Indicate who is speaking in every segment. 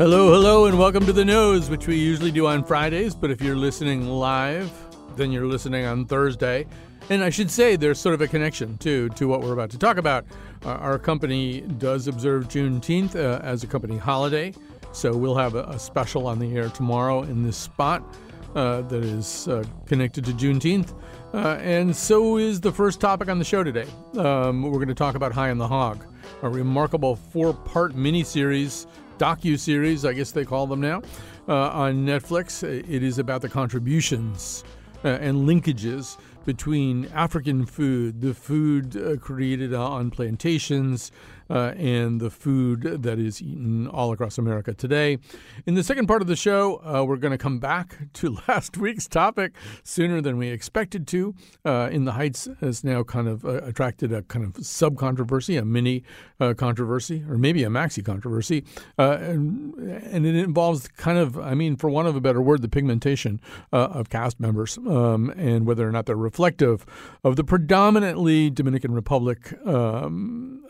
Speaker 1: Hello, hello, and welcome to The Nose, which we usually do on Fridays, but if you're listening live, then you're listening on Thursday. And I should say there's sort of a connection, too, to what we're about to talk about. Uh, our company does observe Juneteenth uh, as a company holiday, so we'll have a, special on the air tomorrow in this spot uh, that is uh, connected to Juneteenth. Uh, and so is the first topic on the show today. Um, we're going to talk about High on the Hog, a remarkable four part miniseries docu series, I guess they call them now, uh, on Netflix. It is about the contributions uh, and linkages between African food, the food uh, created on plantations, uh, and the food that is eaten all across America today. In the second part of the show, uh, we're going to come back to last week's topic sooner than we expected to. Uh, in the Heights has now kind of uh, attracted a kind of sub controversy, a mini uh, controversy, or maybe a maxi controversy, and, and, it involves kind of, I mean, for want of a better word, the pigmentation of cast members um, and whether or not they're reflective of the predominantly Dominican Republic um,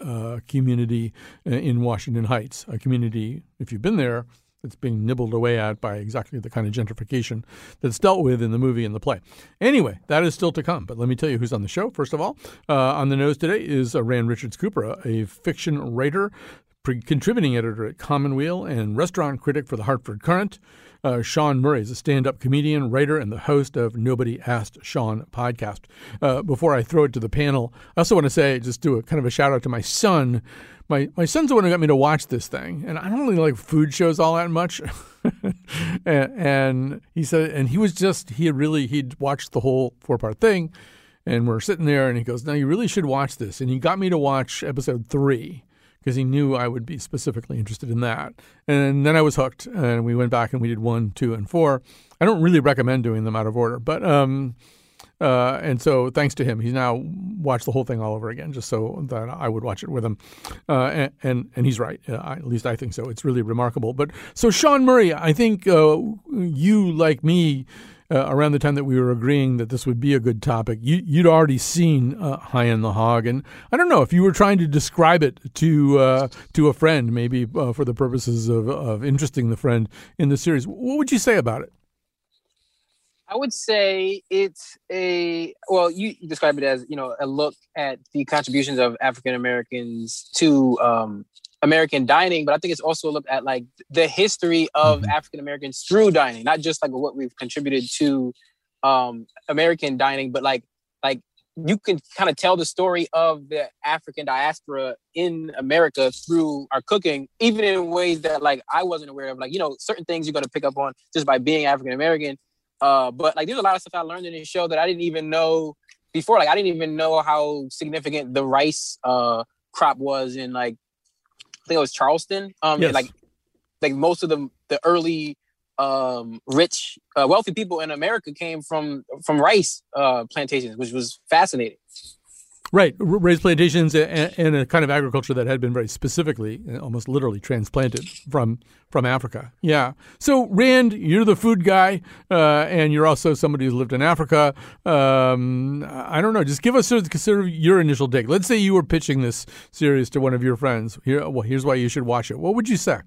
Speaker 1: community community uh, in Washington Heights, a community, if you've been there, that's being nibbled away at by exactly the kind of gentrification that's dealt with in the movie and the play. Anyway, that is still to come. But let me tell you who's on the show. First of all, uh, on the nose today is uh, Rand Richards Cooper, a fiction writer, contributing editor at Commonweal, and restaurant critic for the Hartford Courant. Uh, Sean Murray is a stand up comedian, writer, and the host of Nobody Asked Sean podcast. Uh, before I throw it to the panel, I also want to say, just do a kind of a shout out to my son. My, my son's the one who got me to watch this thing, and I don't really like food shows all that much. and, and he said, and he was just, he had really, he'd watched the whole four part thing, and we're sitting there, and he goes, "Now you really should watch this." And he got me to watch episode three, because he knew I would be specifically interested in that. And then I was hooked, and we went back and we did one, two, and four. I don't really recommend doing them out of order, but um, uh, and so thanks to him, he's now watched the whole thing all over again, just so that I would watch it with him. Uh, and, and, and he's right, uh, at least I think so. It's really remarkable. But so Sean Murray, I think uh, you like me uh, around the time that we were agreeing that this would be a good topic, you, would already seen uh, High on the Hog, and I don't know if you were trying to describe it to uh, to a friend, maybe uh, for the purposes of, of interesting the friend in the series. What would you say about it?
Speaker 2: I would say it's a well, you describe it as you know a look at the contributions of African Americans to um, American dining, but I think it's also a look at like the history of mm-hmm. African Americans through dining, not just like what we've contributed to um, American dining, but like like you can kind of tell the story of the African diaspora in America through our cooking, even in ways that like I wasn't aware of. Like you know, certain things you're gonna pick up on just by being African American. Uh, but like there's a lot of stuff I learned in this show that I didn't even know before. Like I didn't even know how significant the rice uh, crop was in like I think it was Charleston. Um, yes. like like most of the the early um, rich, uh, wealthy people in America came from from rice uh, plantations, which was fascinating.
Speaker 1: Right, raised plantations and, a kind of agriculture that had been very specifically, uh, almost literally, transplanted from from Africa. Yeah. So Rand, you're the food guy, uh, and you're also somebody who's lived in Africa. Um, I don't know. Just give us sort of, sort of your initial take. Let's say you were pitching this series to one of your friends. Here, well, here's why you should watch it. What would you say?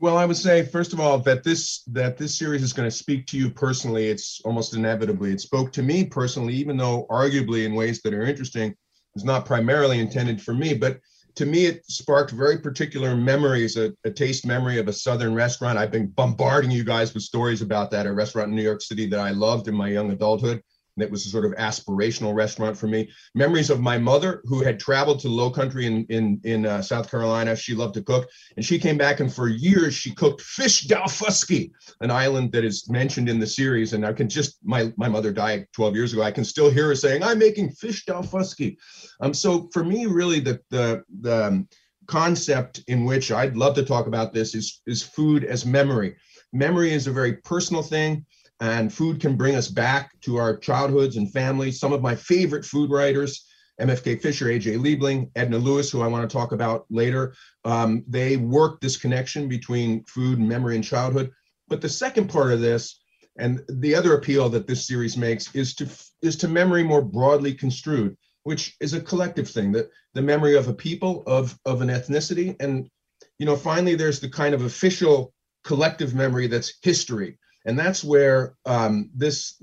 Speaker 3: Well, I would say first of all that this that this series is going to speak to you personally. It's almost inevitably. It spoke to me personally, even though arguably in ways that are interesting was not primarily intended for me, but to me, it sparked very particular memories, a, a, taste memory of a Southern restaurant. I've been bombarding you guys with stories about that, a restaurant in New York City that I loved in my young adulthood that was a sort of aspirational restaurant for me. Memories of my mother, who had traveled to Low Country in in in uh, South Carolina. She loved to cook, and she came back, and for years she cooked fish Daufuskie, an island that is mentioned in the series. And I can just my my mother died 12 years ago. I can still hear her saying, "I'm making fish Daufuskie." Um, so for me, really, the the the um, concept in which I'd love to talk about this is is food as memory. Memory is a very personal thing and food can bring us back to our childhoods and families. Some of my favorite food writers, MFK Fisher, AJ Liebling, Edna Lewis, who I want to talk about later, um, they work this connection between food, and memory, and childhood. But the second part of this, and the other appeal that this series makes, is to is to memory more broadly construed, which is a collective thing. That the memory of a people, of of an ethnicity, and you know, finally, there's the kind of official collective memory that's history and that's where um, this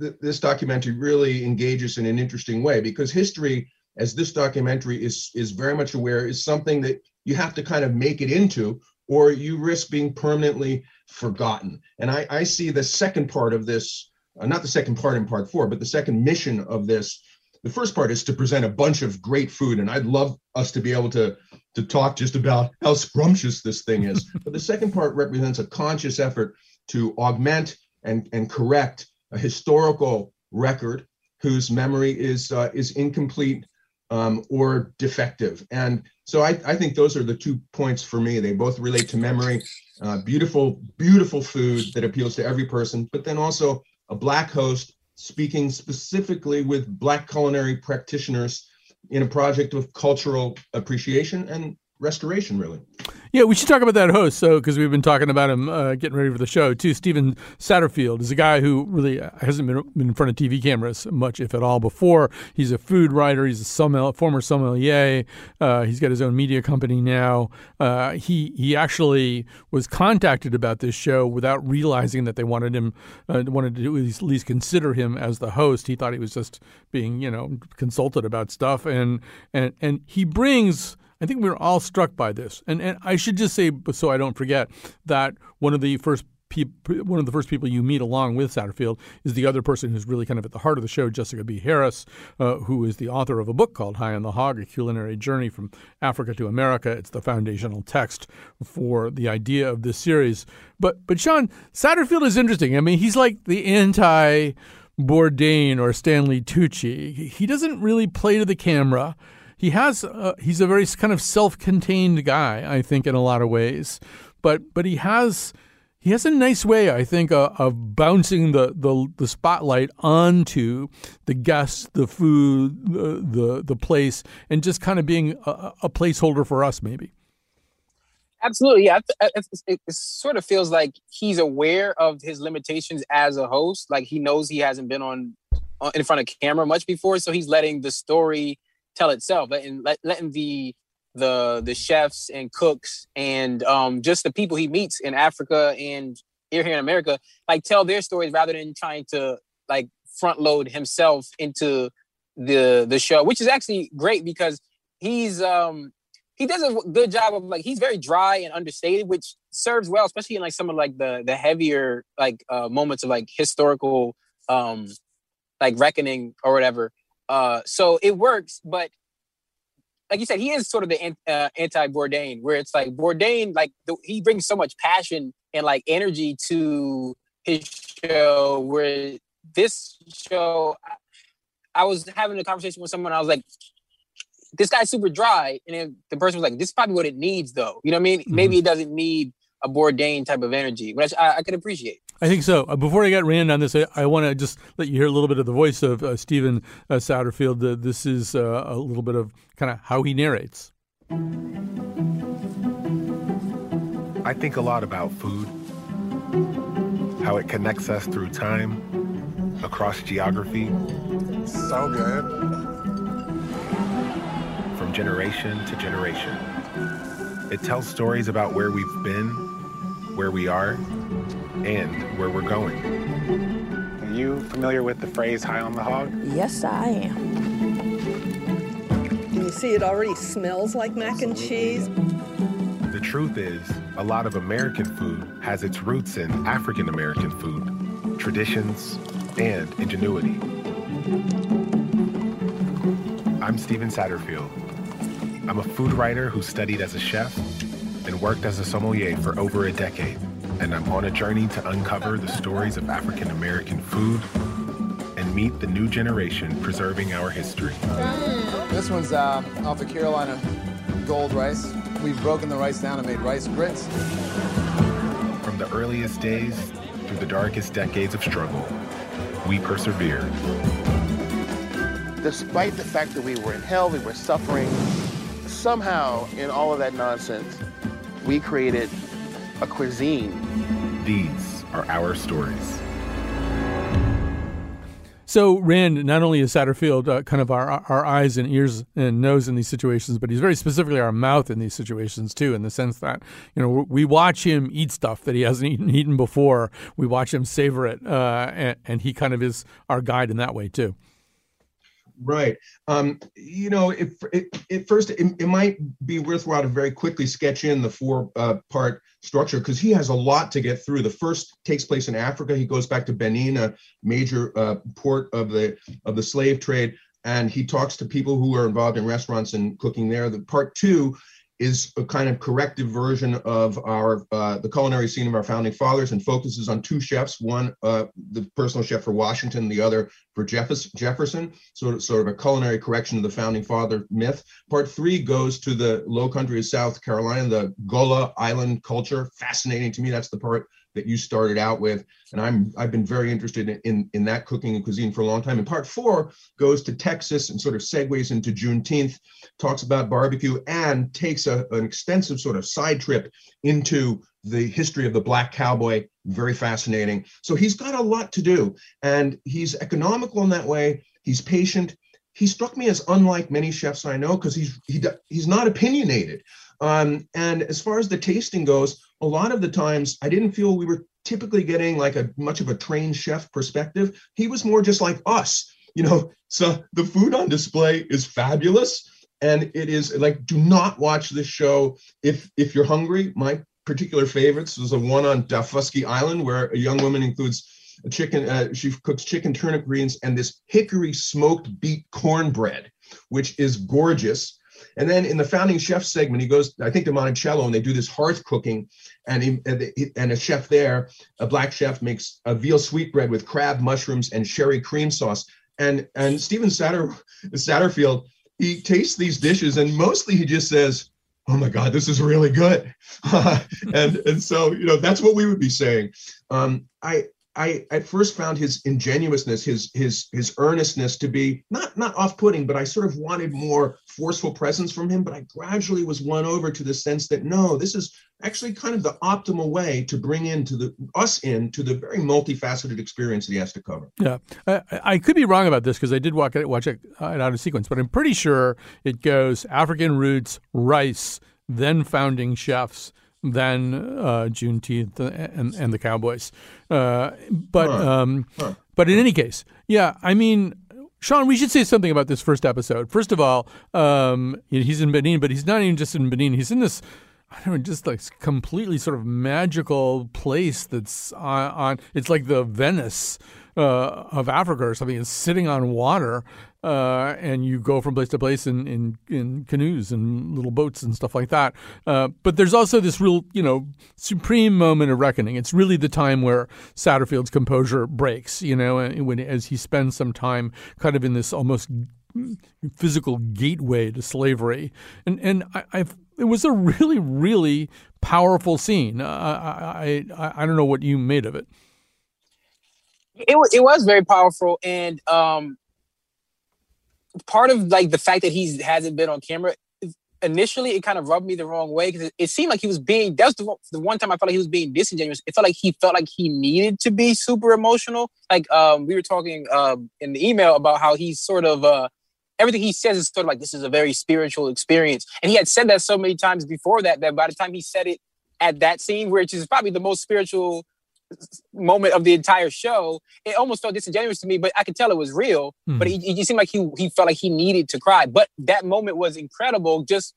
Speaker 3: th- this documentary really engages in an interesting way because history as this documentary is is very much aware is something that you have to kind of make it into or you risk being permanently forgotten. And i, I see the second part of this uh, not the second part in part four but the second mission of this. The first part is to present a bunch of great food and i'd love us to be able to to talk just about how scrumptious this thing is. But the second part represents a conscious effort to augment and, and correct a historical record whose memory is uh, is incomplete um, or defective. And so I, I think those are the two points for me. They both relate to memory, uh, beautiful, beautiful food that appeals to every person, but then also a black host speaking specifically with black culinary practitioners in a project of cultural appreciation and restoration, really.
Speaker 1: Yeah, we should talk about that host. So, because we've been talking about him uh, getting ready for the show too. Stephen Satterfield is a guy who really hasn't been, in front of TV cameras much, if at all, before. He's a food writer. He's a sommelier, former sommelier. Uh, he's got his own media company now. Uh, he he actually was contacted about this show without realizing that they wanted him uh, wanted to at least consider him as the host. He thought he was just being you know consulted about stuff, and and and he brings I think we were all struck by this. And, and I should just say, so I don't forget, that one of the first one of the first people you meet along with Satterfield is the other person who's really kind of at the heart of the show, Jessica B. Harris, uh, who is the author of a book called High on the Hog: A Culinary Journey from Africa to America. It's the foundational text for the idea of this series. But but Sean Satterfield is interesting. I mean, he's like the anti Bourdain or Stanley Tucci. He doesn't really play to the camera he has uh, he's a very kind of self-contained guy, I think, in a lot of ways, but but he has he has a nice way, I think, uh, of bouncing the, the the spotlight onto the guests, the food, the the, the place, and just kind of being a, a placeholder for us, maybe.
Speaker 2: Absolutely, yeah. It, it, it, sort of feels like he's aware of his limitations as a host. Like he knows he hasn't been on in front of camera much before, so he's letting the story tell itself, letting let, letting the the the chefs and cooks and um, just the people he meets in Africa and here here in America, like tell their stories rather than trying to like front load himself into the the show, which is actually great because he's um he does a good job of like he's very dry and understated, which serves well, especially in like some of like the the heavier like uh moments of like historical um like reckoning or whatever. Uh, so it works, but like you said, he is sort of the uh, anti Bourdain, where it's like Bourdain, like the, he brings so much passion and like energy to his show. Where this show, I was having a conversation with someone. I was like, "This guy's super dry," and the person was like, "This is probably what it needs, though." You know what I mean? Mm-hmm. Maybe it doesn't need a Bourdain type of energy, which I, I could appreciate.
Speaker 1: I think so. Uh, before I get Rand on this, I, I want to just let you hear a little bit of the voice of uh, Stephen uh, Satterfield. Uh, this is uh, a little bit of kind of how he narrates.
Speaker 4: I think a lot about food, how it connects us through time, across geography.
Speaker 5: So good.
Speaker 4: From generation to generation. It tells stories about where we've been, where we are, and where we're going.
Speaker 5: Are you familiar with the phrase high on the hog?
Speaker 6: Yes, I am.
Speaker 7: Can you see it already smells like mac and cheese?
Speaker 4: The truth is, a lot of American food has its roots in African American food, traditions, and ingenuity. I'm Stephen Satterfield. I'm a food writer who studied as a chef and worked as a sommelier for over a decade and I'm on a journey to uncover the stories of African American food and meet the new generation preserving our history.
Speaker 8: This one's uh, off of Carolina gold rice. We've broken the rice down and made rice grits.
Speaker 4: From the earliest days through the darkest decades of struggle, we persevere.
Speaker 9: Despite the fact that we were in hell, we were suffering, somehow in all of that nonsense, we created a cuisine.
Speaker 4: These are our stories.
Speaker 1: So Rand not only is Satterfield uh, kind of our our eyes and ears and nose in these situations, but he's very specifically our mouth in these situations too, in the sense that you know we watch him eat stuff that he hasn't eaten, eaten before. We watch him savor it, uh, and, and he kind of is our guide in that way too.
Speaker 3: Right. Um, you know, if, it, first, it, it, might be worthwhile to very quickly sketch in the four uh, part structure because he has a lot to get through. The first takes place in Africa. He goes back to Benin, a major uh, port of the of the slave trade, and he talks to people who are involved in restaurants and cooking there. The part two is a kind of corrective version of our uh, the culinary scene of our founding fathers and focuses on two chefs one uh, the personal chef for washington the other for jefferson sort of sort of a culinary correction of the founding father myth. Part three goes to the low country of south carolina the gullah island culture fascinating to me. That's the part that you started out with. And I'm I've been very interested in, in, in that cooking and cuisine for a long time. And part four goes to Texas and sort of segues into Juneteenth, talks about barbecue and takes a, an extensive sort of side trip into the history of the black cowboy. Very fascinating. So he's got a lot to do, and he's economical in that way. He's patient. He struck me as unlike many chefs I know because he's he, he's not opinionated. Um, and as far as the tasting goes, a lot of the times I didn't feel we were typically getting like a much of a trained chef perspective. He was more just like us, you know. So the food on display is fabulous, and it is like do not watch this show if if you're hungry. My particular favorites was a one on Daufuskie Island where a young woman includes a chicken. Uh, she cooks chicken turnip greens and this hickory smoked beet cornbread, which is gorgeous. And then in the founding chef segment, he goes, I think to Monticello, and they do this hearth cooking, and he, and a chef there, a black chef, makes a veal sweetbread with crab, mushrooms, and sherry cream sauce. And and Stephen Satter, Satterfield, he tastes these dishes, and mostly he just says, "Oh my God, this is really good," and and so you know that's what we would be saying. Um, I I at first found his ingenuousness, his his his earnestness to be not not off-putting, but I sort of wanted more forceful presence from him. But I gradually was won over to the sense that no, this is actually kind of the optimal way to bring into the us into the very multifaceted experience that he has to cover.
Speaker 1: Yeah, I, I could be wrong about this because I did walk watch it uh, out of sequence, but I'm pretty sure it goes African roots, rice, then founding chefs than uh, Juneteenth and, and the Cowboys. Uh, but. Um, but in any case, yeah, I mean. Sean, we should say something about this first episode. First of all, um, he's in Benin, but he's not even just in Benin. He's in this I don't know, just like completely sort of magical place that's on. on it's like the Venice uh, of Africa or something. It's sitting on water, uh, and you go from place to place in, in, in canoes and little boats and stuff like that. Uh, but there's also this real, you know, supreme moment of reckoning. It's really the time where Satterfield's composure breaks, you know, when as he spends some time kind of in this almost physical gateway to slavery. And and I, I've it was a really, really powerful scene. I, I, I don't know what you made of it.
Speaker 2: It it was very powerful, and um, part of like the fact that he hasn't been on camera. Initially, it kind of rubbed me the wrong way because it, it, seemed like he was being. That was the, the one time I felt like he was being disingenuous. It felt like he felt like he needed to be super emotional. Like um, we were talking um, in the email about how he's sort of uh, everything he says is sort of like this is a very spiritual experience. And he had said that so many times before that that by the time he said it at that scene, which is probably the most spiritual moment of the entire show, it almost felt disingenuous to me, but I could tell it was real. Mm-hmm. But it, it seemed like he he felt like he needed to cry. But that moment was incredible, just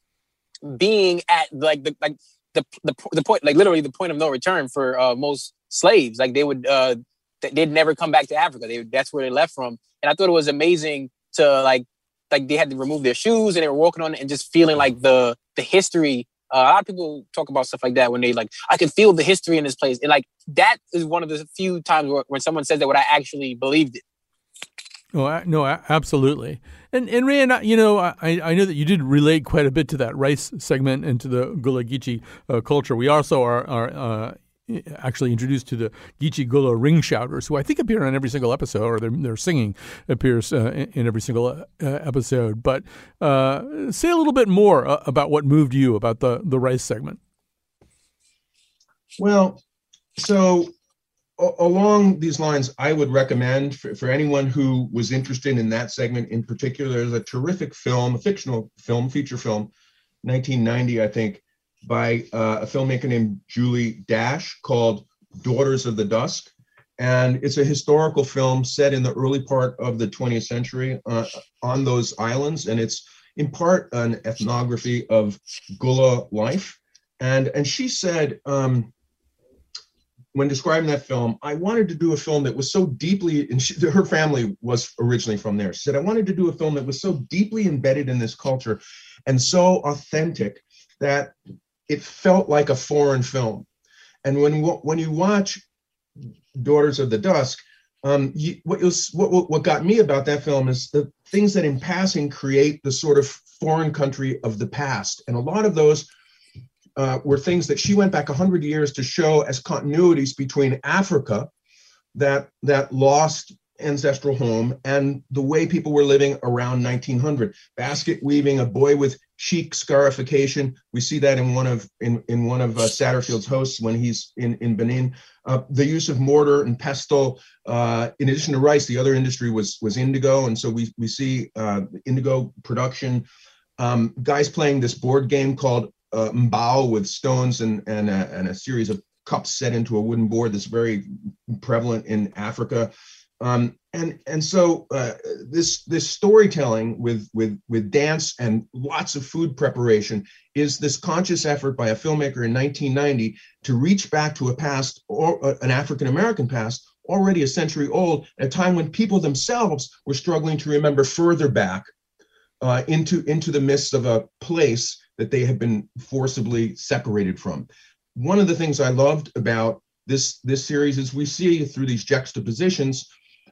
Speaker 2: being at like the like the the, the point, like literally the point of no return for uh, most slaves. Like they would uh they'd never come back to Africa. They that's where they left from. And I thought it was amazing to like like they had to remove their shoes and they were walking on it and just feeling like the the history. Uh, a lot of people talk about stuff like that when they like, I can feel the history in this place. And like that is one of the few times where, when someone says that, what I actually believed it.
Speaker 1: Oh no, absolutely. And and Rand, you know, I I know that you did relate quite a bit to that rice segment and to the Gullah Geechee uh, culture. We also are are uh, actually introduced to the Geechee Gullah ring shouters, who I think appear on every single episode, or their, their singing appears uh, in, every single uh, episode. But uh, say a little bit more uh, about what moved you about the, the rice segment.
Speaker 3: Well, so along these lines, I would recommend for, for, anyone who was interested in that segment in particular, there's a terrific film, a fictional film, feature film, 1990, I think, by uh, a filmmaker named Julie Dash called Daughters of the Dust. And it's a historical film set in the early part of the 20th century uh, on those islands. And it's in part an ethnography of Gullah life. And, and she said, um, when describing that film, I wanted to do a film that was so deeply, and she, her family was originally from there. She said, I wanted to do a film that was so deeply embedded in this culture and so authentic that it felt like a foreign film. And when, when you watch Daughters of the Dust, um, you, what, what, what got me about that film is the things that in passing create the sort of foreign country of the past. And a lot of those uh, were things that she went back 100 years to show as continuities between Africa, that, that lost ancestral home, and the way people were living around 1900. Basket weaving, a boy with cheek scarification. We see that in one of in, in one of uh, Satterfield's hosts when he's in in Benin. Uh, the use of mortar and pestle. Uh, in addition to rice, the other industry was was indigo, and so we we see uh, indigo production. Um, guys playing this board game called uh, mbao with stones and and a, and a series of cups set into a wooden board that's very prevalent in Africa. Um, and and so uh, this this storytelling with with with dance and lots of food preparation is this conscious effort by a filmmaker in 1990 to reach back to a past or uh, an African American past already a century old, a time when people themselves were struggling to remember further back uh, into into the midst of a place that they had been forcibly separated from. One of the things I loved about this this series is we see through these juxtapositions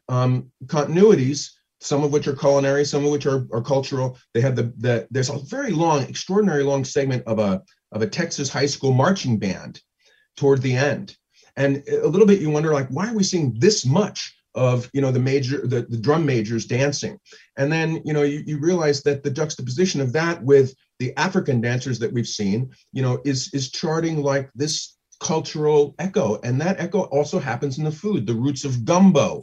Speaker 3: um, continuities, some of which are culinary, some of which are, are cultural. They have the, the there's a very long, extraordinary long segment of a of a Texas high school marching band toward the end. And a little bit you wonder like why are we seeing this much of you know the major the, the drum majors dancing and then you know you, you realize that the juxtaposition of that with the african dancers that we've seen you know is is charting like this cultural echo and that echo also happens in the food the roots of gumbo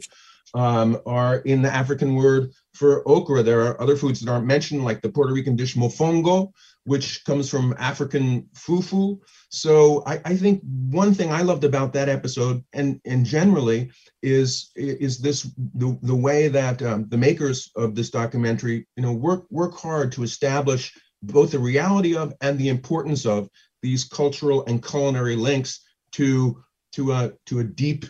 Speaker 3: um, are in the african word for okra. There are other foods that aren't mentioned like the puerto rican dish mofongo which comes from african fufu. So I, I, think one thing I loved about that episode, and and generally, is is this the, the way that um, the makers of this documentary, you know, work work hard to establish both the reality of and the importance of these cultural and culinary links to to a to a deep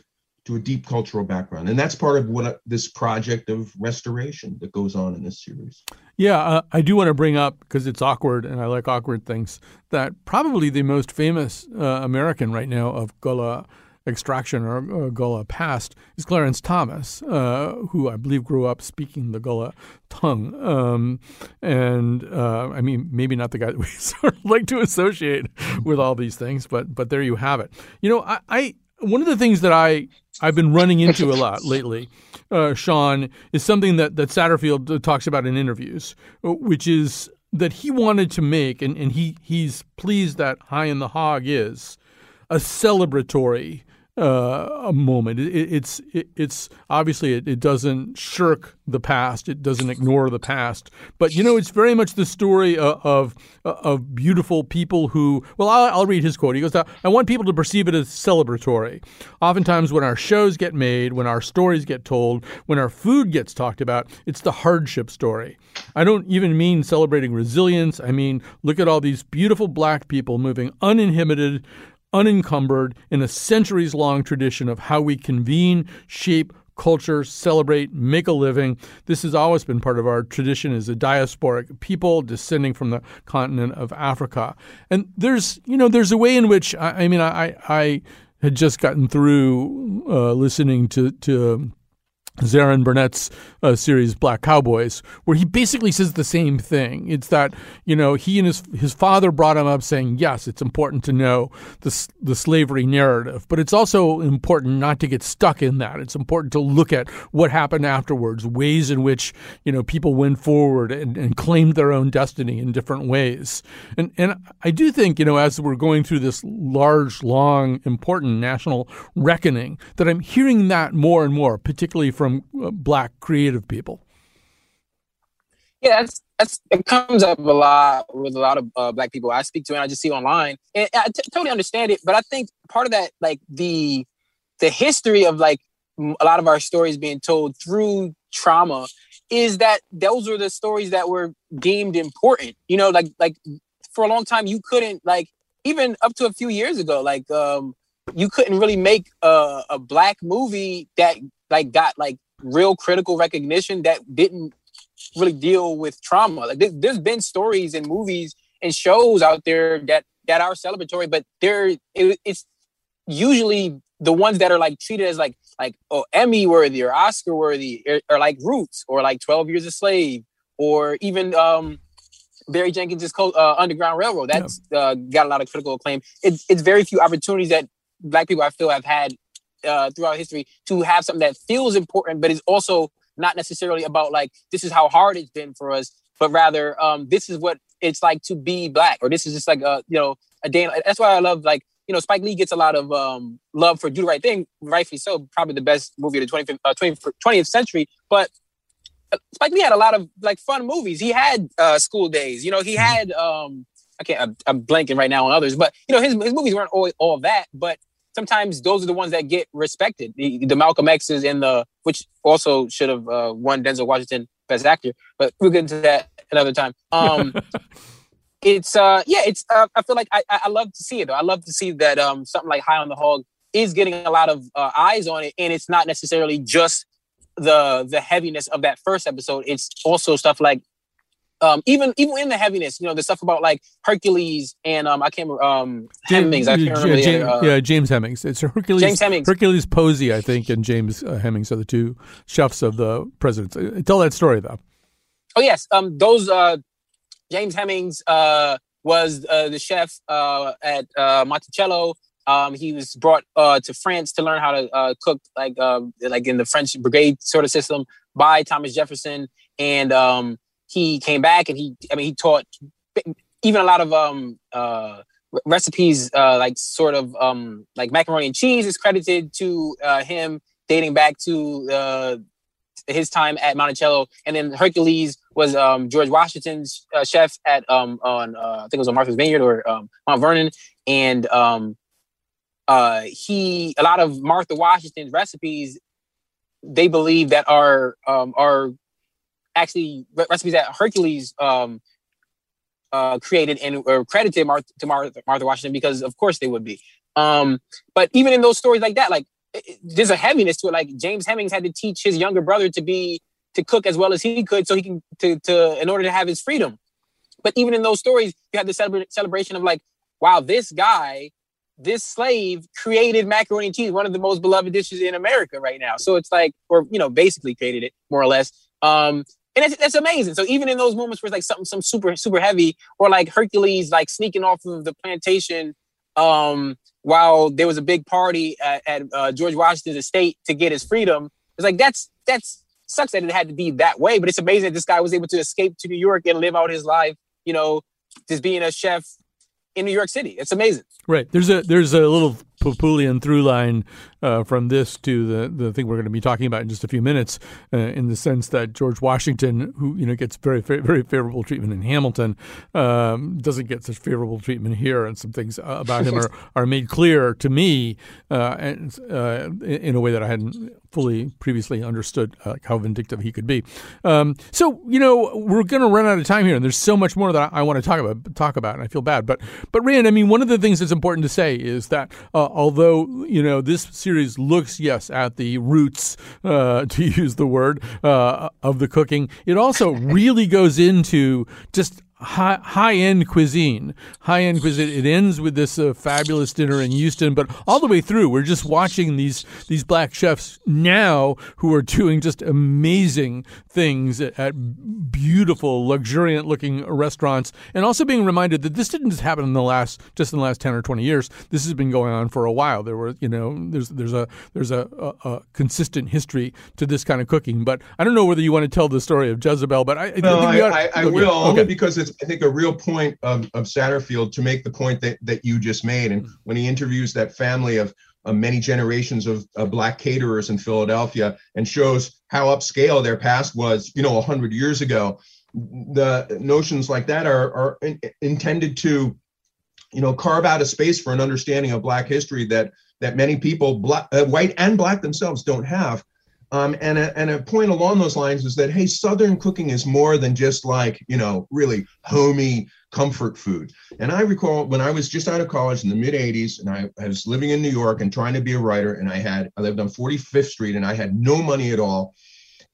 Speaker 3: to a deep cultural background. And that's part of what this project of restoration that goes on in this series.
Speaker 1: Yeah, uh, I do want to bring up because it's awkward and I like awkward things that probably the most famous uh, American right now of Gullah extraction or uh, Gullah past is Clarence Thomas, uh, who I believe grew up speaking the Gullah tongue. Um, and uh, I mean, maybe not the guy that we sort of like to associate with all these things, but but there you have it. You know, I, I one of the things that I I've been running into a lot lately, uh, Sean, is something that that Satterfield talks about in interviews, uh, which is that he wanted to make, and, and he he's pleased that High in the Hog is a celebratory uh, a moment. It, it's it, it's obviously it, it, doesn't shirk the past. It doesn't ignore the past. But you know, it's very much the story of of, of beautiful people who. Well, I'll, I'll, read his quote. He goes, "I want people to perceive it as celebratory. Oftentimes, when our shows get made, when our stories get told, when our food gets talked about, it's the hardship story. I don't even mean celebrating resilience. I mean, look at all these beautiful black people moving uninhibited." Unencumbered in a centuries long tradition of how we convene, shape, culture, celebrate, make a living. This has always been part of our tradition as a diasporic people descending from the continent of Africa. And there's, you know, there's a way in which I, I mean, I, I had just gotten through uh, listening to to Zaron Burnett's uh, series Black Cowboys, where he basically says the same thing. It's that you know he and his his father brought him up saying yes, it's important to know the the slavery narrative, but it's also important not to get stuck in that. It's important to look at what happened afterwards, ways in which you know people went forward and, and claimed their own destiny in different ways. And and I do think you know as we're going through this large, long, important national reckoning, that I'm hearing that more and more, particularly from from uh, black creative people?
Speaker 2: Yeah, that's, that's it comes up a lot with a lot of uh, black people I speak to and I just see online, and I t- totally understand it. But I think part of that, like the the history of like a lot of our stories being told through trauma, is that those are the stories that were deemed important. You know, like like for a long time you couldn't like even up to a few years ago, like um you couldn't really make a, a black movie that like got like real critical recognition that didn't really deal with trauma. Like there's been stories and movies and shows out there that that are celebratory, but they're it, it's usually the ones that are like treated as like like oh Emmy worthy or Oscar worthy or, or, like Roots or like Twelve Years a Slave or even um Barry Jenkins' uh, Underground Railroad. That's yeah. uh, got a lot of critical acclaim. It's it's very few opportunities that Black people I feel have had uh, throughout history to have something that feels important, but is also not necessarily about like this is how hard it's been for us, but rather um, this is what it's like to be black, or this is just like a you know a day. That's why I love like you know Spike Lee gets a lot of um, love for Do the Right Thing, rightfully so. Probably the best movie of the 25th, uh, 20th, 20th century, but uh, Spike Lee had a lot of like fun movies. He had uh, School Daze. You know, he mm-hmm. had um, I can't. I'm, I'm, blanking right now on others, but you know, his his movies weren't always all that. But sometimes those are the ones that get respected. The, the Malcolm X's and the which also should have uh, won Denzel Washington Best Actor, but we'll get into that another time. Um, it's uh yeah, it's uh, I feel like I I love to see it though. I love to see that um something like High on the Hog is getting a lot of uh, eyes on it, and it's not necessarily just the the heaviness of that first episode. It's also stuff like um, even even in the heaviness, you know, the stuff about like Hercules and um, I can't remember um, Hemings. I can't remember.
Speaker 1: James,
Speaker 2: uh,
Speaker 1: yeah, James Hemings. It's Hercules.
Speaker 2: James Hemings.
Speaker 1: Hercules Posey, I think, and James uh, Hemings are the two chefs of the presidents. Uh, tell that story though.
Speaker 2: Oh yes, um, those uh, James Hemings uh, was uh, the chef uh, at uh, Monticello. Um, he was brought uh, to France to learn how to uh, cook, like uh, like in the French brigade sort of system, by Thomas Jefferson. And um, he came back and he, I mean, he taught even a lot of um, uh, recipes, uh, like sort of um, like macaroni and cheese is credited to uh, him dating back to uh, his time at Monticello. And then Hercules was um, George Washington's uh, chef at um, on uh, I think it was on Martha's Vineyard or um, Mount Vernon, and um, uh, he a lot of Martha Washington's recipes they believe that are um, are actually recipes that Hercules um, uh, created and or credited to Martha, Martha, Washington because of course they would be. Um, but even in those stories like that, like it, there's a heaviness to it. Like James Hemings had to teach his younger brother to be to cook as well as he could, so he can to to in order to have his freedom. But even in those stories, you have the celebra- celebration of like, wow, this guy, this slave created macaroni and cheese, one of the most beloved dishes in America right now. So it's like, or you know, basically created it more or less. Um, and that's, that's amazing. So even in those moments where it's like something some super super heavy, or like Hercules like sneaking off of the plantation, um, while there was a big party at, at uh, George Washington's estate to get his freedom, it's like that's that's sucks that it had to be that way. But it's amazing that this guy was able to escape to New York and live out his life, you know, just being a chef in New York City. It's amazing.
Speaker 1: Right. There's a there's a little Papulian through line uh, from this to the the thing we're going to be talking about in just a few minutes, uh, in the sense that George Washington, who you know gets very very favorable treatment in Hamilton, um, doesn't get such favorable treatment here, and some things about him are, are made clear to me, uh, and uh, in a way that I hadn't fully previously understood uh, how vindictive he could be. Um, so you know we're going to run out of time here, and there's so much more that I, I want to talk about talk about, and I feel bad, but but Rand, I mean, one of the things that's important to say is that uh, although you know this series looks yes at the roots, uh, to use the word uh, of the cooking, it also really goes into just high high end cuisine. High end cuisine. It ends with this uh, fabulous dinner in Houston, but all the way through, we're just watching these these black chefs now who are doing just amazing things at, at beautiful, luxuriant looking restaurants, and also being reminded that this didn't just happen in the last just in the last ten or twenty years. This has been going on for a while. There were you know there's there's a there's a, a, a consistent history to this kind of cooking. But I don't know whether you want to tell the story of Jezebel, but I,
Speaker 3: no,
Speaker 1: I,
Speaker 3: I, I, I will okay. only because it's I think a real point of, of Satterfield to make the point that that you just made, and when he interviews that family of uh, many generations of, of, black caterers in Philadelphia and shows how upscale their past was, you know, 100 years ago. The notions like that are, are in, intended to, you know, carve out a space for an understanding of black history that that many people, black, uh, white and black themselves, don't have. Um, and, a, and a point along those lines is that, hey, Southern cooking is more than just like, you know, really homey comfort food. And I recall when I was just out of college in the mid 80s and I, I was living in New York and trying to be a writer, and I had, I lived on 45th Street and I had no money at all.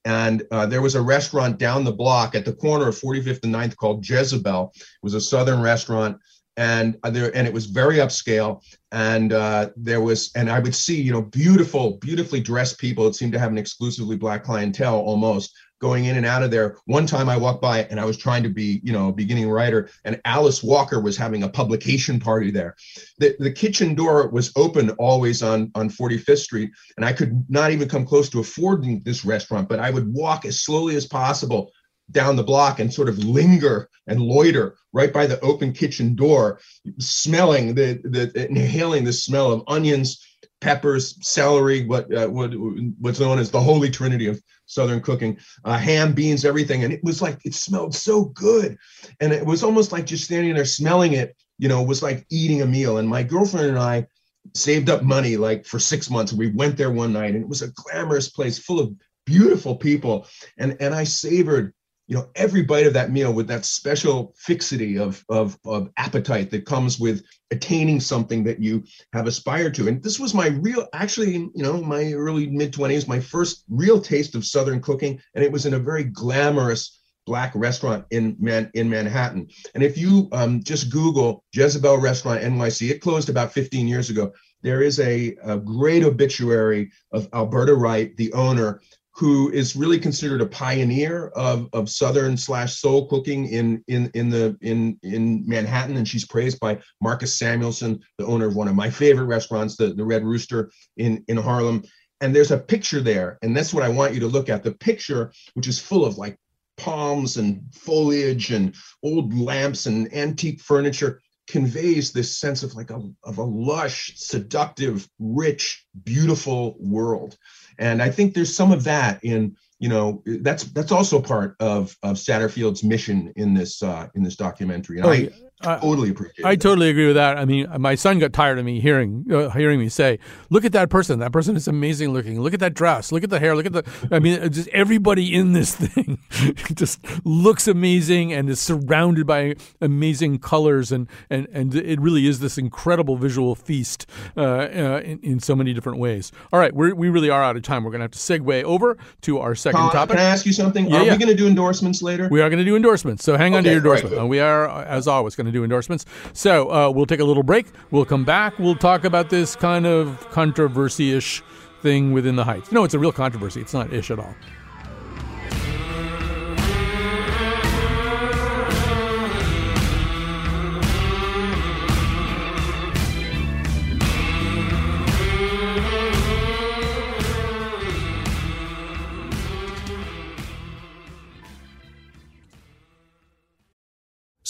Speaker 3: And uh, there was a restaurant down the block at the corner of 45th and 9th called Jezebel. It was a Southern restaurant and uh, there and it was very upscale and uh, there was and i would see you know beautiful beautifully dressed people it seemed to have an exclusively black clientele almost going in and out of there. One time i walked by and i was trying to be you know a beginning writer and alice walker was having a publication party there. The, the kitchen door was open always on on 45th street and i could not even come close to affording this restaurant but i would walk as slowly as possible down the block and sort of linger and loiter right by the open kitchen door, smelling the, the inhaling the smell of onions, peppers, celery, what, uh, what what's known as the holy trinity of southern cooking, uh, ham, beans, everything, and it was like it smelled so good, and it was almost like just standing there smelling it. You know, was like eating a meal. And my girlfriend and I saved up money like for six months. We went there one night, and it was a glamorous place full of beautiful people, and and I savored you know every bite of that meal with that special fixity of, of of appetite that comes with attaining something that you have aspired to and this was my real actually you know my early mid 20s my first real taste of southern cooking and it was in a very glamorous black restaurant in Man, in Manhattan. And if you um, just Google Jezebel Restaurant NYC, it closed about 15 years ago. There is a, a great obituary of Alberta Wright, the owner, who is really considered a pioneer of, of southern slash soul cooking in in in the in in Manhattan, and she's praised by Marcus Samuelsson, the owner of one of my favorite restaurants, the, the Red Rooster in in Harlem. And there's a picture there, and that's what I want you to look at. The picture, which is full of like palms and foliage and old lamps and antique furniture, conveys this sense of like a of a lush, seductive, rich, beautiful world. And I think there's some of that in you know that's that's also part of of Satterfield's mission in this uh, in this documentary. And oh, I, totally appreciate.
Speaker 1: I that. totally agree with that. I mean, my son got tired of me hearing uh, hearing me say, "Look at that person. That person is amazing looking. Look at that dress. Look at the hair. Look at the." I mean, just everybody in this thing just looks amazing and is surrounded by amazing colors and and and it really is this incredible visual feast uh, uh, in, in so many different ways. All right, we we really are out of time. We're gonna have to segue over to our second
Speaker 3: Colin,
Speaker 1: topic.
Speaker 3: Can I ask you something? Yeah, are yeah. we gonna do endorsements later?
Speaker 1: We are gonna do endorsements. So hang on to your endorsement. Right, we are, as always, going to do endorsements. So uh, we'll take a little break. We'll come back. We'll talk about this kind of controversy ish thing within the Heights. No, it's a real controversy. It's not ish at all.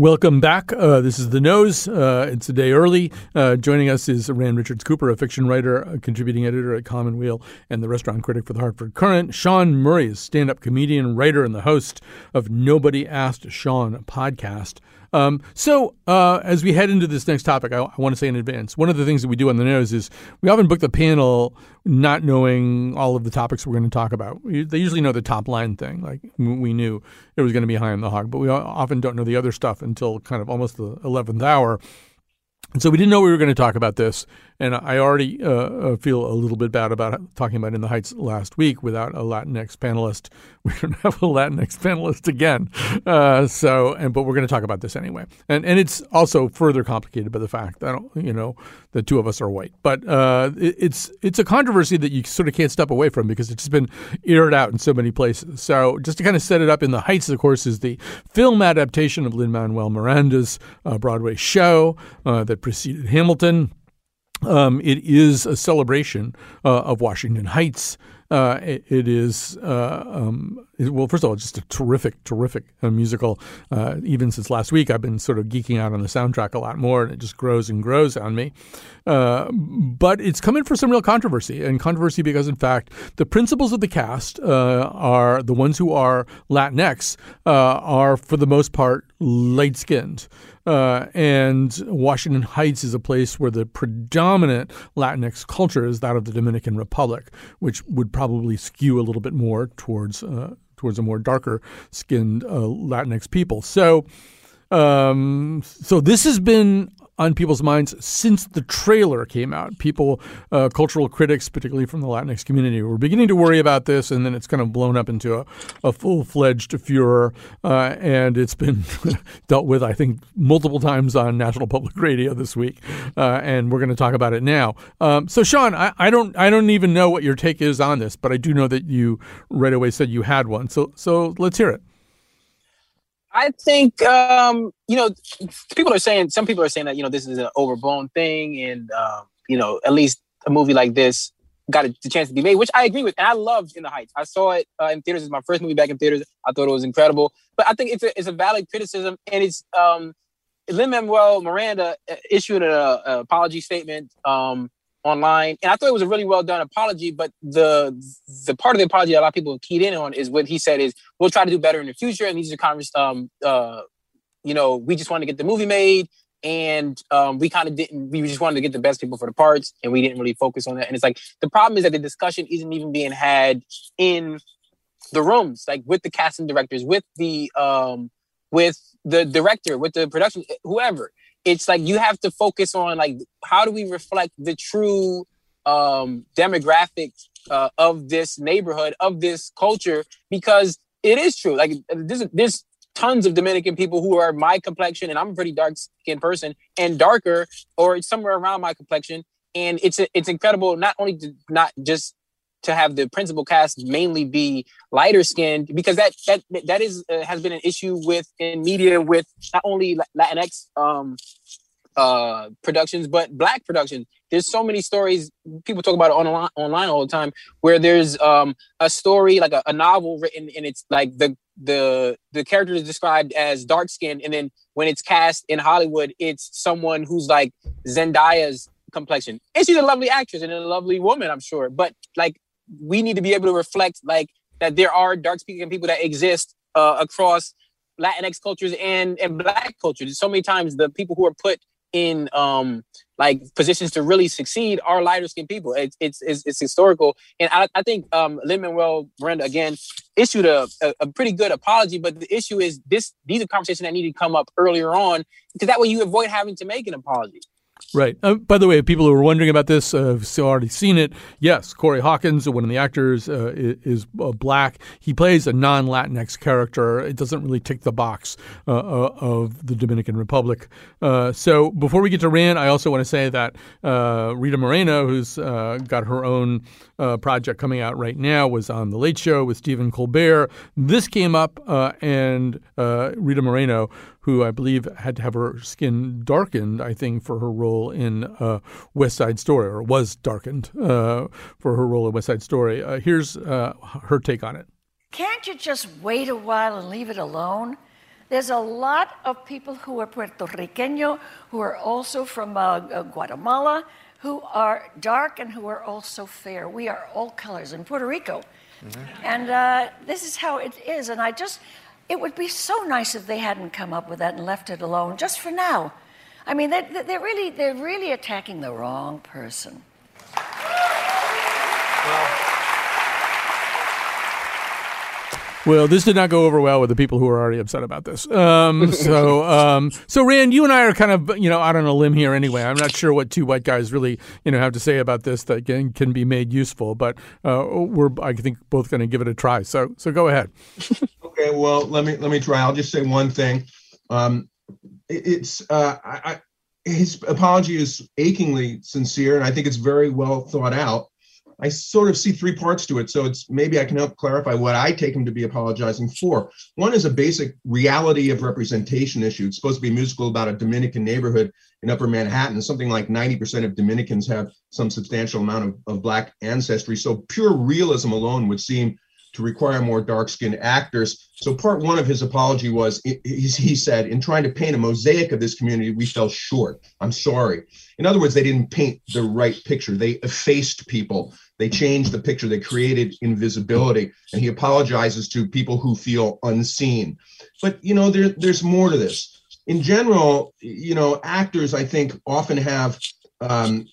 Speaker 1: Welcome back. Uh, this is The Nose. Uh, it's a day early. Uh, joining us is Rand Richards Cooper, a fiction writer, a contributing editor at Commonweal, and the restaurant critic for the Hartford Courant. Sean Murray is stand up comedian, writer, and the host of Nobody Asked Sean podcast. Um, so, uh, as we head into this next topic, I, I want to say in advance one of the things that we do on the nose is we often book the panel not knowing all of the topics we're going to talk about. They usually know the top line thing, like we knew it was going to be high on the hog, but we often don't know the other stuff until kind of almost the 11th hour. And so we didn't know we were going to talk about this. And I already uh, uh, feel a little bit bad about talking about In the Heights last week without a Latinx panelist. We don't have a Latinx panelist again. Uh, so, and but we're going to talk about this anyway. And and it's also further complicated by the fact that you know the two of us are white. But uh, it, it's it's a controversy that you sort of can't step away from because it's been aired out in so many places. So just to kind of set it up, In the Heights, of course, is the film adaptation of Lin Manuel Miranda's uh, Broadway show uh, that preceded Hamilton. Um, it is a celebration uh, of Washington Heights. Uh, it, it is uh, um, it, well. First of all, just a terrific, terrific uh, musical. Uh, even since last week, I've been sort of geeking out on the soundtrack a lot more, and it just grows and grows on me. Uh, but it's come in for some real controversy, and controversy because, in fact, the principals of the cast are the ones who are Latinx are, for the most part, light skinned. Uh, and Washington Heights is a place where the predominant Latinx culture is that of the Dominican Republic, which would probably skew a little bit more towards uh, towards a more darker skinned uh, Latinx people. So, um, so this has been on people's minds since the trailer came out. People, uh, cultural critics, particularly from the Latinx community, were beginning to worry about this, and then it's kind of blown up into a, a full fledged furor. Uh, and it's been dealt with, I think, multiple times on National Public Radio this week. Uh, and we're going to talk about it now. Um, so, Sean, I, I, don't, I don't even know what your take is on this, but I do know that you right away said you had one. So, so let's hear it.
Speaker 2: I think um, you know people are saying some people are saying that you know this is an overblown thing, and um, you know at least a movie like this got a, the chance to be made, which I agree with. And I loved In the Heights. I saw it uh, in theaters. It's my first movie back in theaters. I thought it was incredible. But I think it's a, it's a valid criticism, and it's um, Lin Manuel Miranda uh, issued an apology statement um, online, and I thought it was a really well done apology. But the the part of the apology that a lot of people keyed in on is what he said is we'll try to do better in the future, and these are convers um uh you know we just wanted to get the movie made, and um, we kind of didn't we just wanted to get the best people for the parts, and we didn't really focus on that. And it's like the problem is that the discussion isn't even being had in the rooms, like with the casting directors, with the um with the director, with the production, whoever it's like you have to focus on like how do we reflect the true um demographic uh, of this neighborhood of this culture? Because it is true. Like there's, there's tons of dominican people who are my complexion and i'm a pretty dark skinned person and darker or somewhere around my complexion. And it's it's incredible not only to not just to have the principal cast mainly be lighter skinned because that that that is uh, has been an issue with in media with not only Latinx um, uh, productions but black productions. There's so many stories people talk about it online online all the time where there's um, a story like a, a novel written and it's like the the the character is described as dark skinned and then when it's cast in Hollywood it's someone who's like Zendaya's complexion. And she's a lovely actress and a lovely woman, I'm sure. But like we need to be able to reflect like that there are dark speaking people that exist uh, across Latinx cultures and and Black cultures. So many times the people who are put in um like positions to really succeed are lighter skinned people. It's, it's it's it's, historical, and I, I think um Lin Manuel Miranda again issued a, a, a pretty good apology. But the issue is this: these are conversations that need to come up earlier on because that way you avoid having to make an apology.
Speaker 1: Right. Uh, by the way, people who are wondering about this uh, have already seen it. Yes, Corey Hawkins, one of the actors, uh, is, is uh, black. He plays a non-Latinx character. It doesn't really tick the box uh, uh, of the Dominican Republic. so before we get to Rand, I also want to say that Rita Moreno, who's got her own project coming out right now, was on The Late Show with Stephen Colbert. This came up, and Rita Moreno who I believe had to have her skin darkened, I think, for her role in uh, West Side Story, or was darkened uh, for her role in West Side Story. Uh, here's uh, her take on it.
Speaker 10: Can't you just wait a while and leave it alone? There's a lot of people who are Puerto Rican, who are also from uh, uh, Guatemala, who are dark and who are also fair. We are all colors in Puerto Rico. Mm-hmm. And this is how it is. And I just, it would be so nice if they hadn't come up with that and left it alone just for now. I mean, they're, they're really, they're really attacking the wrong person.
Speaker 1: Well, Well, this did not go over well with the people who are already upset about this. Um, so, um, so Rand, you and I are kind of, you know, out on a limb here anyway. I'm not sure what two white guys really, you know, have to say about this that can, can be made useful, but uh, we're, I think, both going to give it a try. So, so go ahead.
Speaker 3: okay. Well, let me let me try. I'll just say one thing. Um, it, it's uh, I, I, his apology is achingly sincere, and I think it's very well thought out. I sort of see three parts to it. So it's maybe I can help clarify what I take him to be apologizing for. One is a basic reality of representation issue. It's supposed to be musical about a Dominican neighborhood in Upper Manhattan. Something like 90% of Dominicans have some substantial amount of, of Black ancestry. So pure realism alone would seem to require more dark-skinned actors. So part one of his apology was he said, in trying to paint a mosaic of this community, we fell short. I'm sorry. In other words, they didn't paint the right picture. They effaced people. They changed the picture. They created invisibility. And he apologizes to people who feel unseen. But, you know, there, there's more to this. In general, you know, actors, I think, often have, um,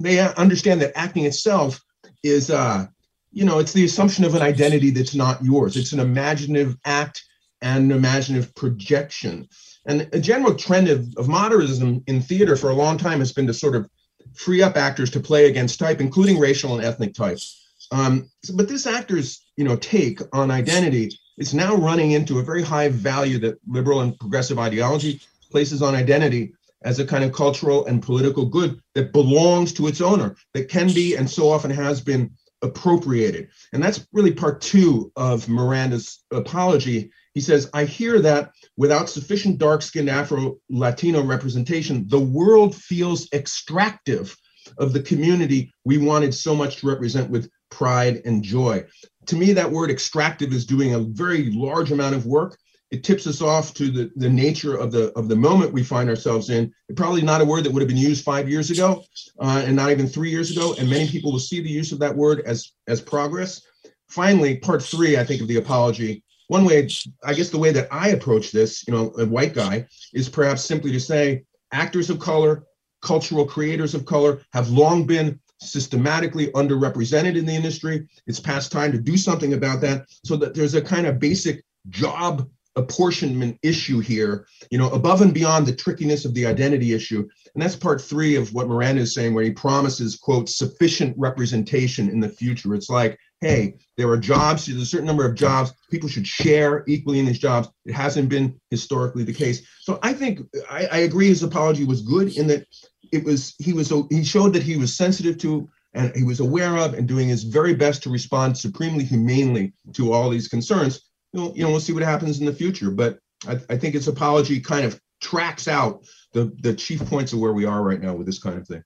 Speaker 3: they understand that acting itself is, uh, you know, it's the assumption of an identity that's not yours. It's an imaginative act and an imaginative projection. And a general trend of, of modernism in theater for a long time has been to sort of free up actors to play against type, including racial and ethnic types. Um, so, but this actor's you know take on identity is now running into a very high value that liberal and progressive ideology places on identity as a kind of cultural and political good that belongs to its owner, that can be and so often has been appropriated. And that's really part two of Miranda's apology. He says, I hear that without sufficient dark skinned Afro Latino representation, the world feels extractive of the community we wanted so much to represent with pride and joy. To me, that word extractive is doing a very large amount of work. It tips us off to the, the nature of the of the moment we find ourselves in. Probably not a word that would have been used five years ago, uh, and not even three years ago. And many people will see the use of that word as as progress. Finally, part three, I think, of the apology one way, I guess the way that I approach this, you know, a white guy, is perhaps simply to say actors of color, cultural creators of color have long been systematically underrepresented in the industry. It's past time to do something about that so that there's a kind of basic job apportionment issue here, you know, above and beyond the trickiness of the identity issue. And that's part three of what Miranda is saying, where he promises, quote, sufficient representation in the future. It's like, hey, there are jobs, there's a certain number of jobs, people should share equally in these jobs. It hasn't been historically the case. So I think I, I agree his apology was good in that it was he was he showed that he was sensitive to and he was aware of and doing his very best to respond supremely humanely to all these concerns. You know, we'll see what happens in the future. But I, I think its apology kind of tracks out the the chief points of where we are right now with this kind of thing.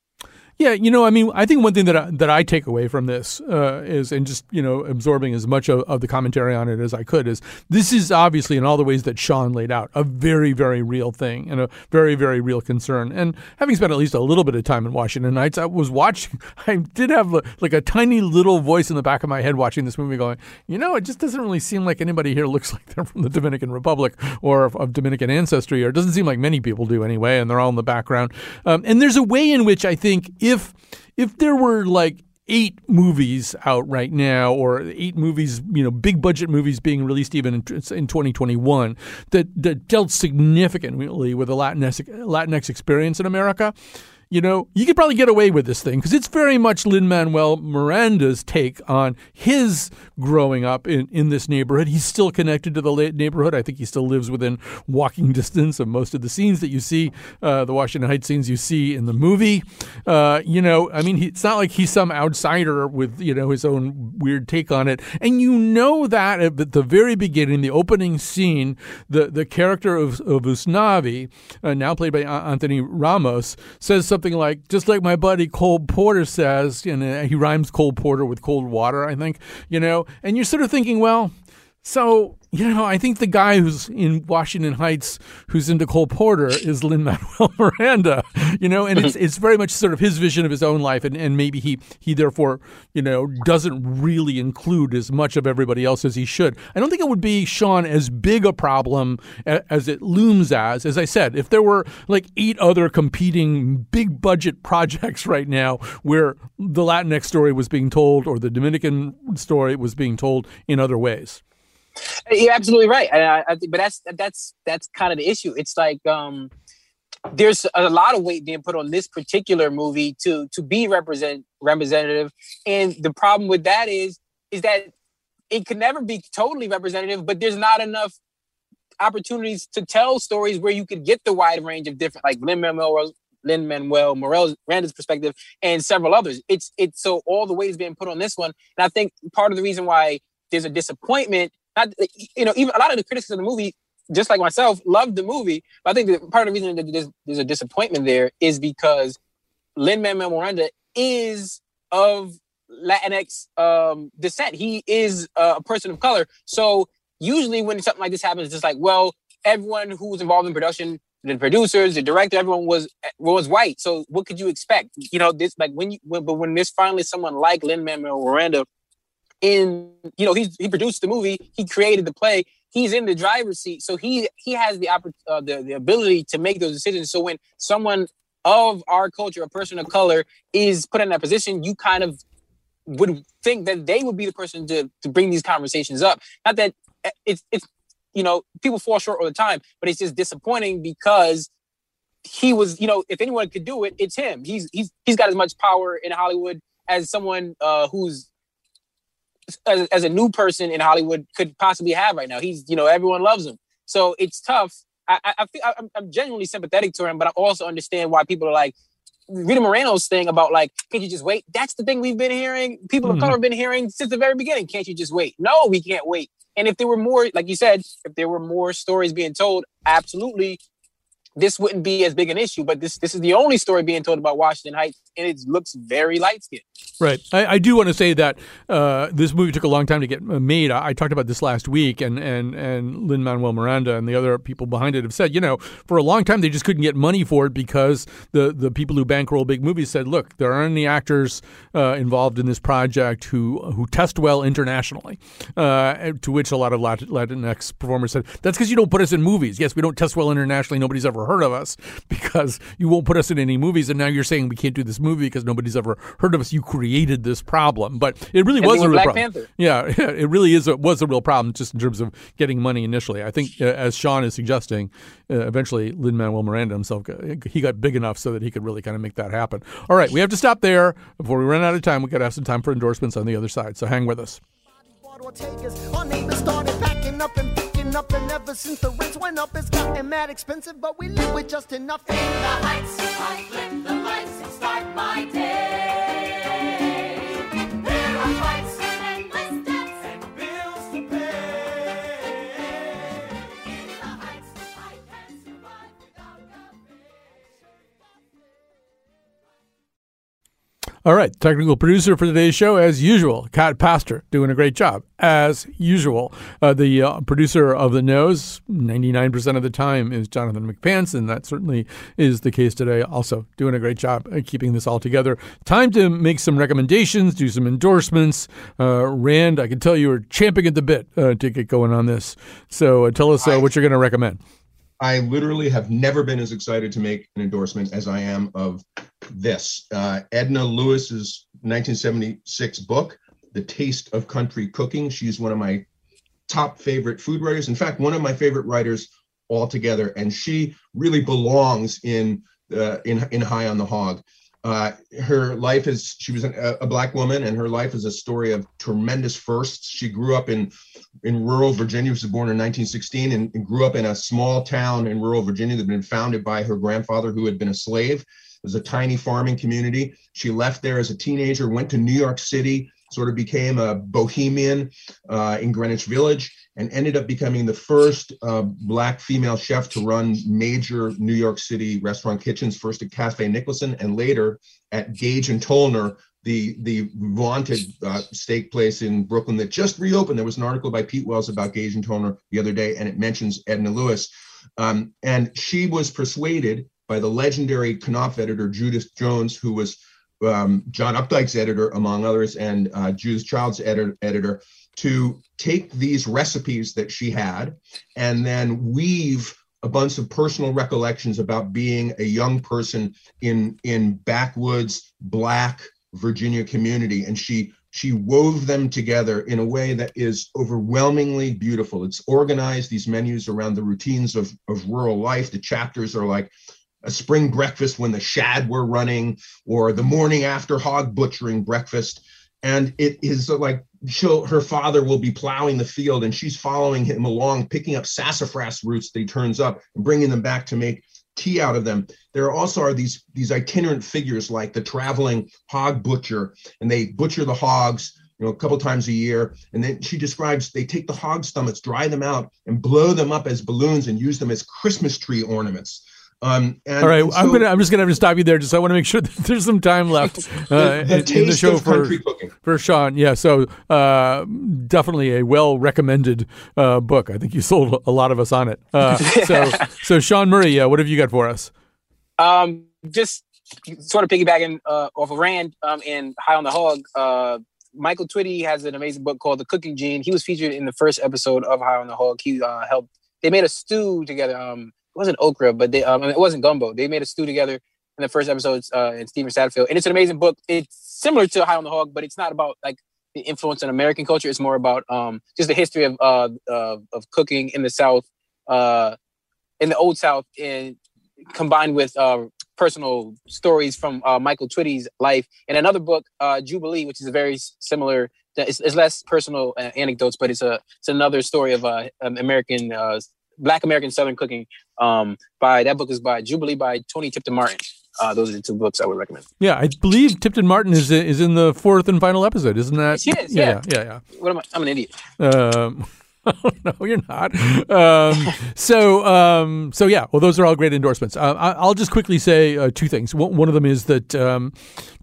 Speaker 1: Yeah, you know, I mean, I think one thing that I, that I take away from this uh, is, and just you know, absorbing as much of, of, the commentary on it as I could, is this is obviously in all the ways that Sean laid out a very, very real thing and a very, very real concern. And having spent at least a little bit of time in Washington Heights, I was watching. I did have like a tiny little voice in the back of my head watching this movie, going, you know, it just doesn't really seem like anybody here looks like they're from the Dominican Republic or of, of Dominican ancestry, or it doesn't seem like many people do anyway, and they're all in the background. Um, and there's a way in which I think if if there were like eight movies out right now, or eight movies, you know, big budget movies being released even in, in 2021 that, that dealt significantly with the Latinx, Latinx experience in America, you know, you could probably get away with this thing because it's very much Lin Manuel Miranda's take on his growing up in, in this neighborhood. He's still connected to the neighborhood. I think he still lives within walking distance of most of the scenes that you see, uh, the Washington Heights scenes you see in the movie. Uh, you know, I mean, he, it's not like he's some outsider with, you know, his own weird take on it. And you know that at the very beginning, the opening scene, the, the character of, of Usnavi, uh, now played by Anthony Ramos, says something like, just like my buddy Cole Porter says, and uh, he rhymes Cole Porter with cold water, I think, you know, and you're sort of thinking, well, so you know, I think the guy who's in Washington Heights who's into Cole Porter is Lin Manuel Miranda, you know, and it's it's very much sort of his vision of his own life, and, and maybe he he therefore you know doesn't really include as much of everybody else as he should. I don't think it would be Sean as big a problem as it looms as. As I said, if there were like eight other competing big budget projects right now where the Latinx story was being told or the Dominican story was being told in other ways.
Speaker 2: You're absolutely right, I, I, but that's that's that's kind of the issue. It's like um, there's a lot of weight being put on this particular movie to to be represent representative, and the problem with that is is that it could never be totally representative, but there's not enough opportunities to tell stories where you could get the wide range of different, like Lin Manuel Lin Manuel Miranda's perspective and several others. It's it's so all the weight is being put on this one, and I think part of the reason why there's a disappointment not you know even a lot of the critics of the movie just like myself loved the movie but i think that part of the reason that there's, there's a disappointment there is because lin manuel miranda is of latinx um, descent. He is a person of color. So usually when something like this happens it's just like well everyone who was involved in production the producers the director everyone was was white. So what could you expect? You know this like when you when, but when there's finally someone like lin manuel miranda in you know he's he produced the movie he created the play he's in the driver's seat. So he he has the uh, the, the ability to make those decisions. So when someone of our culture a person of color is put in that position you kind of would think that they would be the person to to bring these conversations up. Not that eh, it's it's you know people fall short all the time but it's just disappointing because he was you know if anyone could do it it's him. He's he's he's got as much power in hollywood as someone uh, who's as, as a new person in Hollywood could possibly have right now. He's, you know, everyone loves him. So it's tough. I, I feel I'm, I'm genuinely sympathetic to him, but I also understand why people are like, Rita Moreno's thing about like, can't you just wait? That's the thing we've been hearing. People mm-hmm. of color have been hearing since the very beginning. Can't you just wait? No, we can't wait. And if there were more, like you said, if there were more stories being told, absolutely, this wouldn't be as big an issue. But this this is the only story being told about Washington Heights, and it looks very light skinned.
Speaker 1: Right. I, I, do want to say that uh, this movie took a long time to get uh, made. I, I talked about this last week, and and and Lin Manuel Miranda and the other people behind it have said, you know, for a long time they just couldn't get money for it because the the people who bankroll big movies said, look, there aren't any actors uh, involved in this project who who test well internationally. Uh, to which a lot of Latinx performers said, that's because you don't put us in movies. Yes, we don't test well internationally. Nobody's ever heard of us because you won't put us in any movies. And now you're saying we can't do this movie because nobody's ever heard of us. You created this problem, but it really was a real Black problem. Panther. Yeah, it really is a, was a real problem just in terms of getting money initially. I think, uh, as Sean is suggesting, uh, eventually Lin Manuel Miranda himself he got big enough so that he could really kind of make that happen. All right, we have to stop there before we run out of time. We got to have some time for endorsements on the other side, so hang with us up, and ever since the rents went up, it's gotten mad expensive, but we live with just enough. In the heights, I flip the lights and start my day. All right, technical producer for today's show, as usual, Kat Pastor, doing a great job as usual. Uh, the uh, producer of The Nose, 99% of the time, is Jonathan McPants, and that certainly is the case today. Also, doing a great job keeping this all together. Time to make some recommendations, do some endorsements. Uh, Rand, I can tell you are champing at the bit uh, to get going on this. So uh, tell us uh, what you're going to recommend.
Speaker 3: I literally have never been as excited to make an endorsement as I am of this. Edna Lewis's 1976 book, the Taste of Country Cooking. She's one of my top favorite food writers. In fact, one of my favorite writers altogether. And she really belongs in uh, in in High on the Hog. Uh, her life is she was an, a black woman, and her life is a story of tremendous firsts. She grew up in in rural Virginia. She was born in 1916 and, and grew up in a small town in rural Virginia that had been founded by her grandfather, who had been a slave. It was a tiny farming community. She left there as a teenager, went to New York City, sort of became a bohemian uh, in Greenwich Village, and ended up becoming the first uh, black female chef to run major New York City restaurant kitchens, first at Cafe Nicholson and later at Gage and Tollner, the the vaunted uh, steak place in Brooklyn that just reopened. There was an article by Pete Wells about Gage and Tollner the other day, and it mentions Edna Lewis. Um, and she was persuaded by the legendary Knopf editor Judith Jones, who was um, John Updike's editor, among others, and uh, Judith Child's editor, editor, to take these recipes that she had and then weave a bunch of personal recollections about being a young person in in backwoods black Virginia community, and she she wove them together in a way that is overwhelmingly beautiful. It's organized these menus around the routines of of rural life. The chapters are like a spring breakfast when the shad were running, or the morning after hog butchering breakfast. And it is like she'll her father will be plowing the field and she's following him along, picking up sassafras roots that he turns up and bringing them back to make tea out of them. There also are these these itinerant figures like the traveling hog butcher, and they butcher the hogs you know a couple times a year. And then she describes they take the hog stomachs, dry them out, and blow them up as balloons and use them as Christmas tree ornaments. Um, and,
Speaker 1: All right, so, I'm gonna. I'm just gonna have to stop you there. Just I want to make sure that there's some time left uh,
Speaker 3: the, the
Speaker 1: in, the show for
Speaker 3: cooking.
Speaker 1: for Sean. Yeah, so uh, definitely a well recommended uh, book. I think you sold a lot of us on it. Uh, so so Sean Murray, yeah, what have you got for us?
Speaker 2: Um, just sort of piggybacking uh, off of Rand um, and High on the Hog. Uh, Michael Twitty has an amazing book called The Cooking Gene. He was featured in the first episode of High on the Hog. He uh, helped. They made a stew together. Um, it wasn't okra, but they um, it wasn't gumbo. They made a stew together in the first episodes uh, in Stephen Satterfield, and it's an amazing book. It's similar to High on the Hog, but it's not about like the influence on American culture. It's more about um, just the history of uh, uh, of cooking in the South, uh, in the Old South, and combined with uh, personal stories from uh, Michael Twitty's life. And another book, uh, Jubilee, which is a very similar. It's, it's less personal uh, anecdotes, but it's a it's another story of uh, American uh, Black American Southern cooking. Um, by that book is by Jubilee by Toni Tipton Martin. Uh, those are the two books I would recommend.
Speaker 1: Yeah, I believe Tipton Martin is is in the fourth and final episode, isn't that?
Speaker 2: Yes,
Speaker 1: yeah,
Speaker 2: yeah,
Speaker 1: yeah, yeah.
Speaker 2: What am I? I'm an idiot.
Speaker 1: Um, no, you're not. Um, so, um, so yeah. Well, those are all great endorsements. Uh, I, will just quickly say uh, two things. One, one, of them is that um,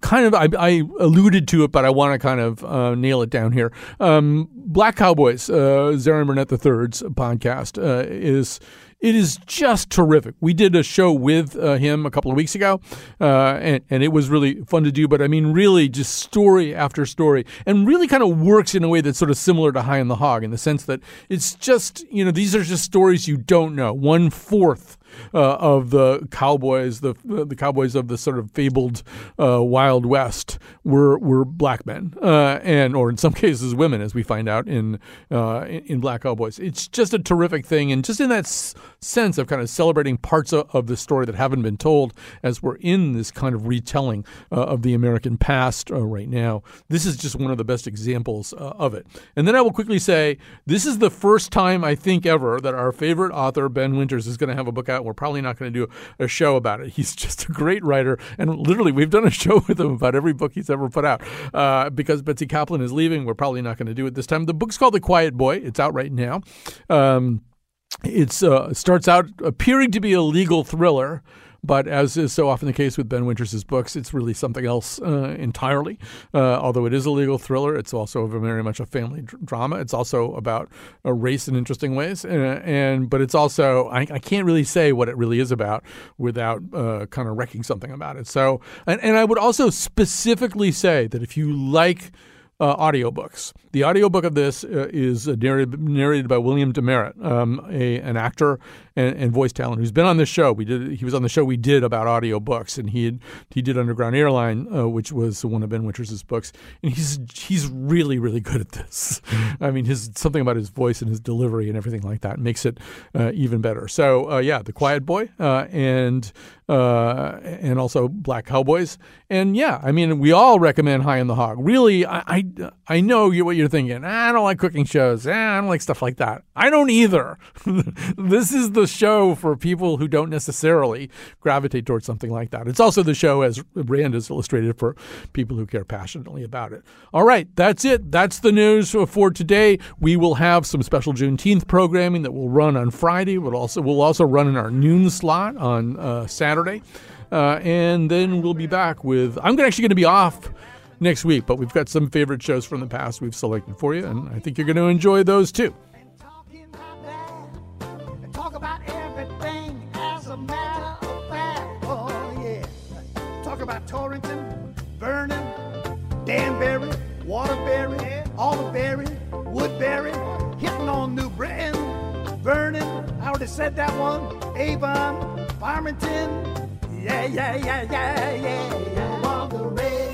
Speaker 1: kind of I, I, alluded to it, but I want to kind of uh, nail it down here. Um, Black Cowboys, uh, Zerin Burnett III's podcast uh, is it is just terrific. We did a show with uh, him a couple of weeks ago, uh, and, and it was really fun to do. But I mean, really, just story after story, and really kind of works in a way that's sort of similar to High on the Hog in the sense that it's just, you know, these are just stories you don't know. One fourth uh, of the cowboys, the the cowboys of the sort of fabled uh, Wild West, were were black men, uh, and or in some cases women, as we find out in uh, in Black Cowboys. It's just a terrific thing, and just in that s- sense of kind of celebrating parts of, of, the story that haven't been told, as we're in this kind of retelling uh, of the American past uh, right now. This is just one of the best examples of it. And then I will quickly say this is the first time I think ever that our favorite author Ben Winters is going to have a book out we're probably not going to do a show about it. He's just a great writer, and literally, we've done a show with him about every book he's ever put out. Uh, because Betsy Kaplan is leaving, we're probably not going to do it this time. The book's called The Quiet Boy. It's out right now. Um, it uh, starts out appearing to be a legal thriller. But as is so often the case with Ben Winters' books, it's really something else uh, entirely. Uh, although it is a legal thriller, it's also very much a family dr- drama. It's also about a race in interesting ways, uh, and but it's also I, I, can't really say what it really is about without uh, kind of wrecking something about it. So, and, and I would also specifically say that if you like uh, audiobooks. The audiobook of this uh, is narrated, narrated by William DeMeritt, um, a, an actor and, and, voice talent who's been on this show. We did he was on the show we did about audiobooks, and he had, he did Underground Airline, uh, which was one of Ben Winters' books, and he's he's really really good at this. I mean, his something about his voice and his delivery and everything like that makes it uh, even better. So uh, yeah, The Quiet Boy uh, and uh, and also Black Cowboys. And yeah, I mean, we all recommend High on the Hog. Really, I I, I know you, what you're thinking. I don't like cooking shows. Eh, I don't like stuff like that. I don't either. this is the show for people who don't necessarily gravitate towards something like that. It's also the show, as Rand has illustrated, for people who care passionately about it. All right, that's it. That's the news for today. We will have some special Juneteenth programming that will run on Friday. We'll also we'll also run in our noon slot on uh, Saturday. Uh, and then we'll be back with. I'm actually going to be off next week, but we've got some favorite shows from the past we've selected for you, and I think you're going to enjoy those too.
Speaker 11: About talk about everything as a matter of fact. Oh yeah. Talk about Torrington, Vernon, Danbury, Waterbury, Alderberry, Woodbury, hitting on New Britain, Vernon, I already said that one, Avon, Farmington, yeah, yeah, yeah, yeah, yeah, yeah.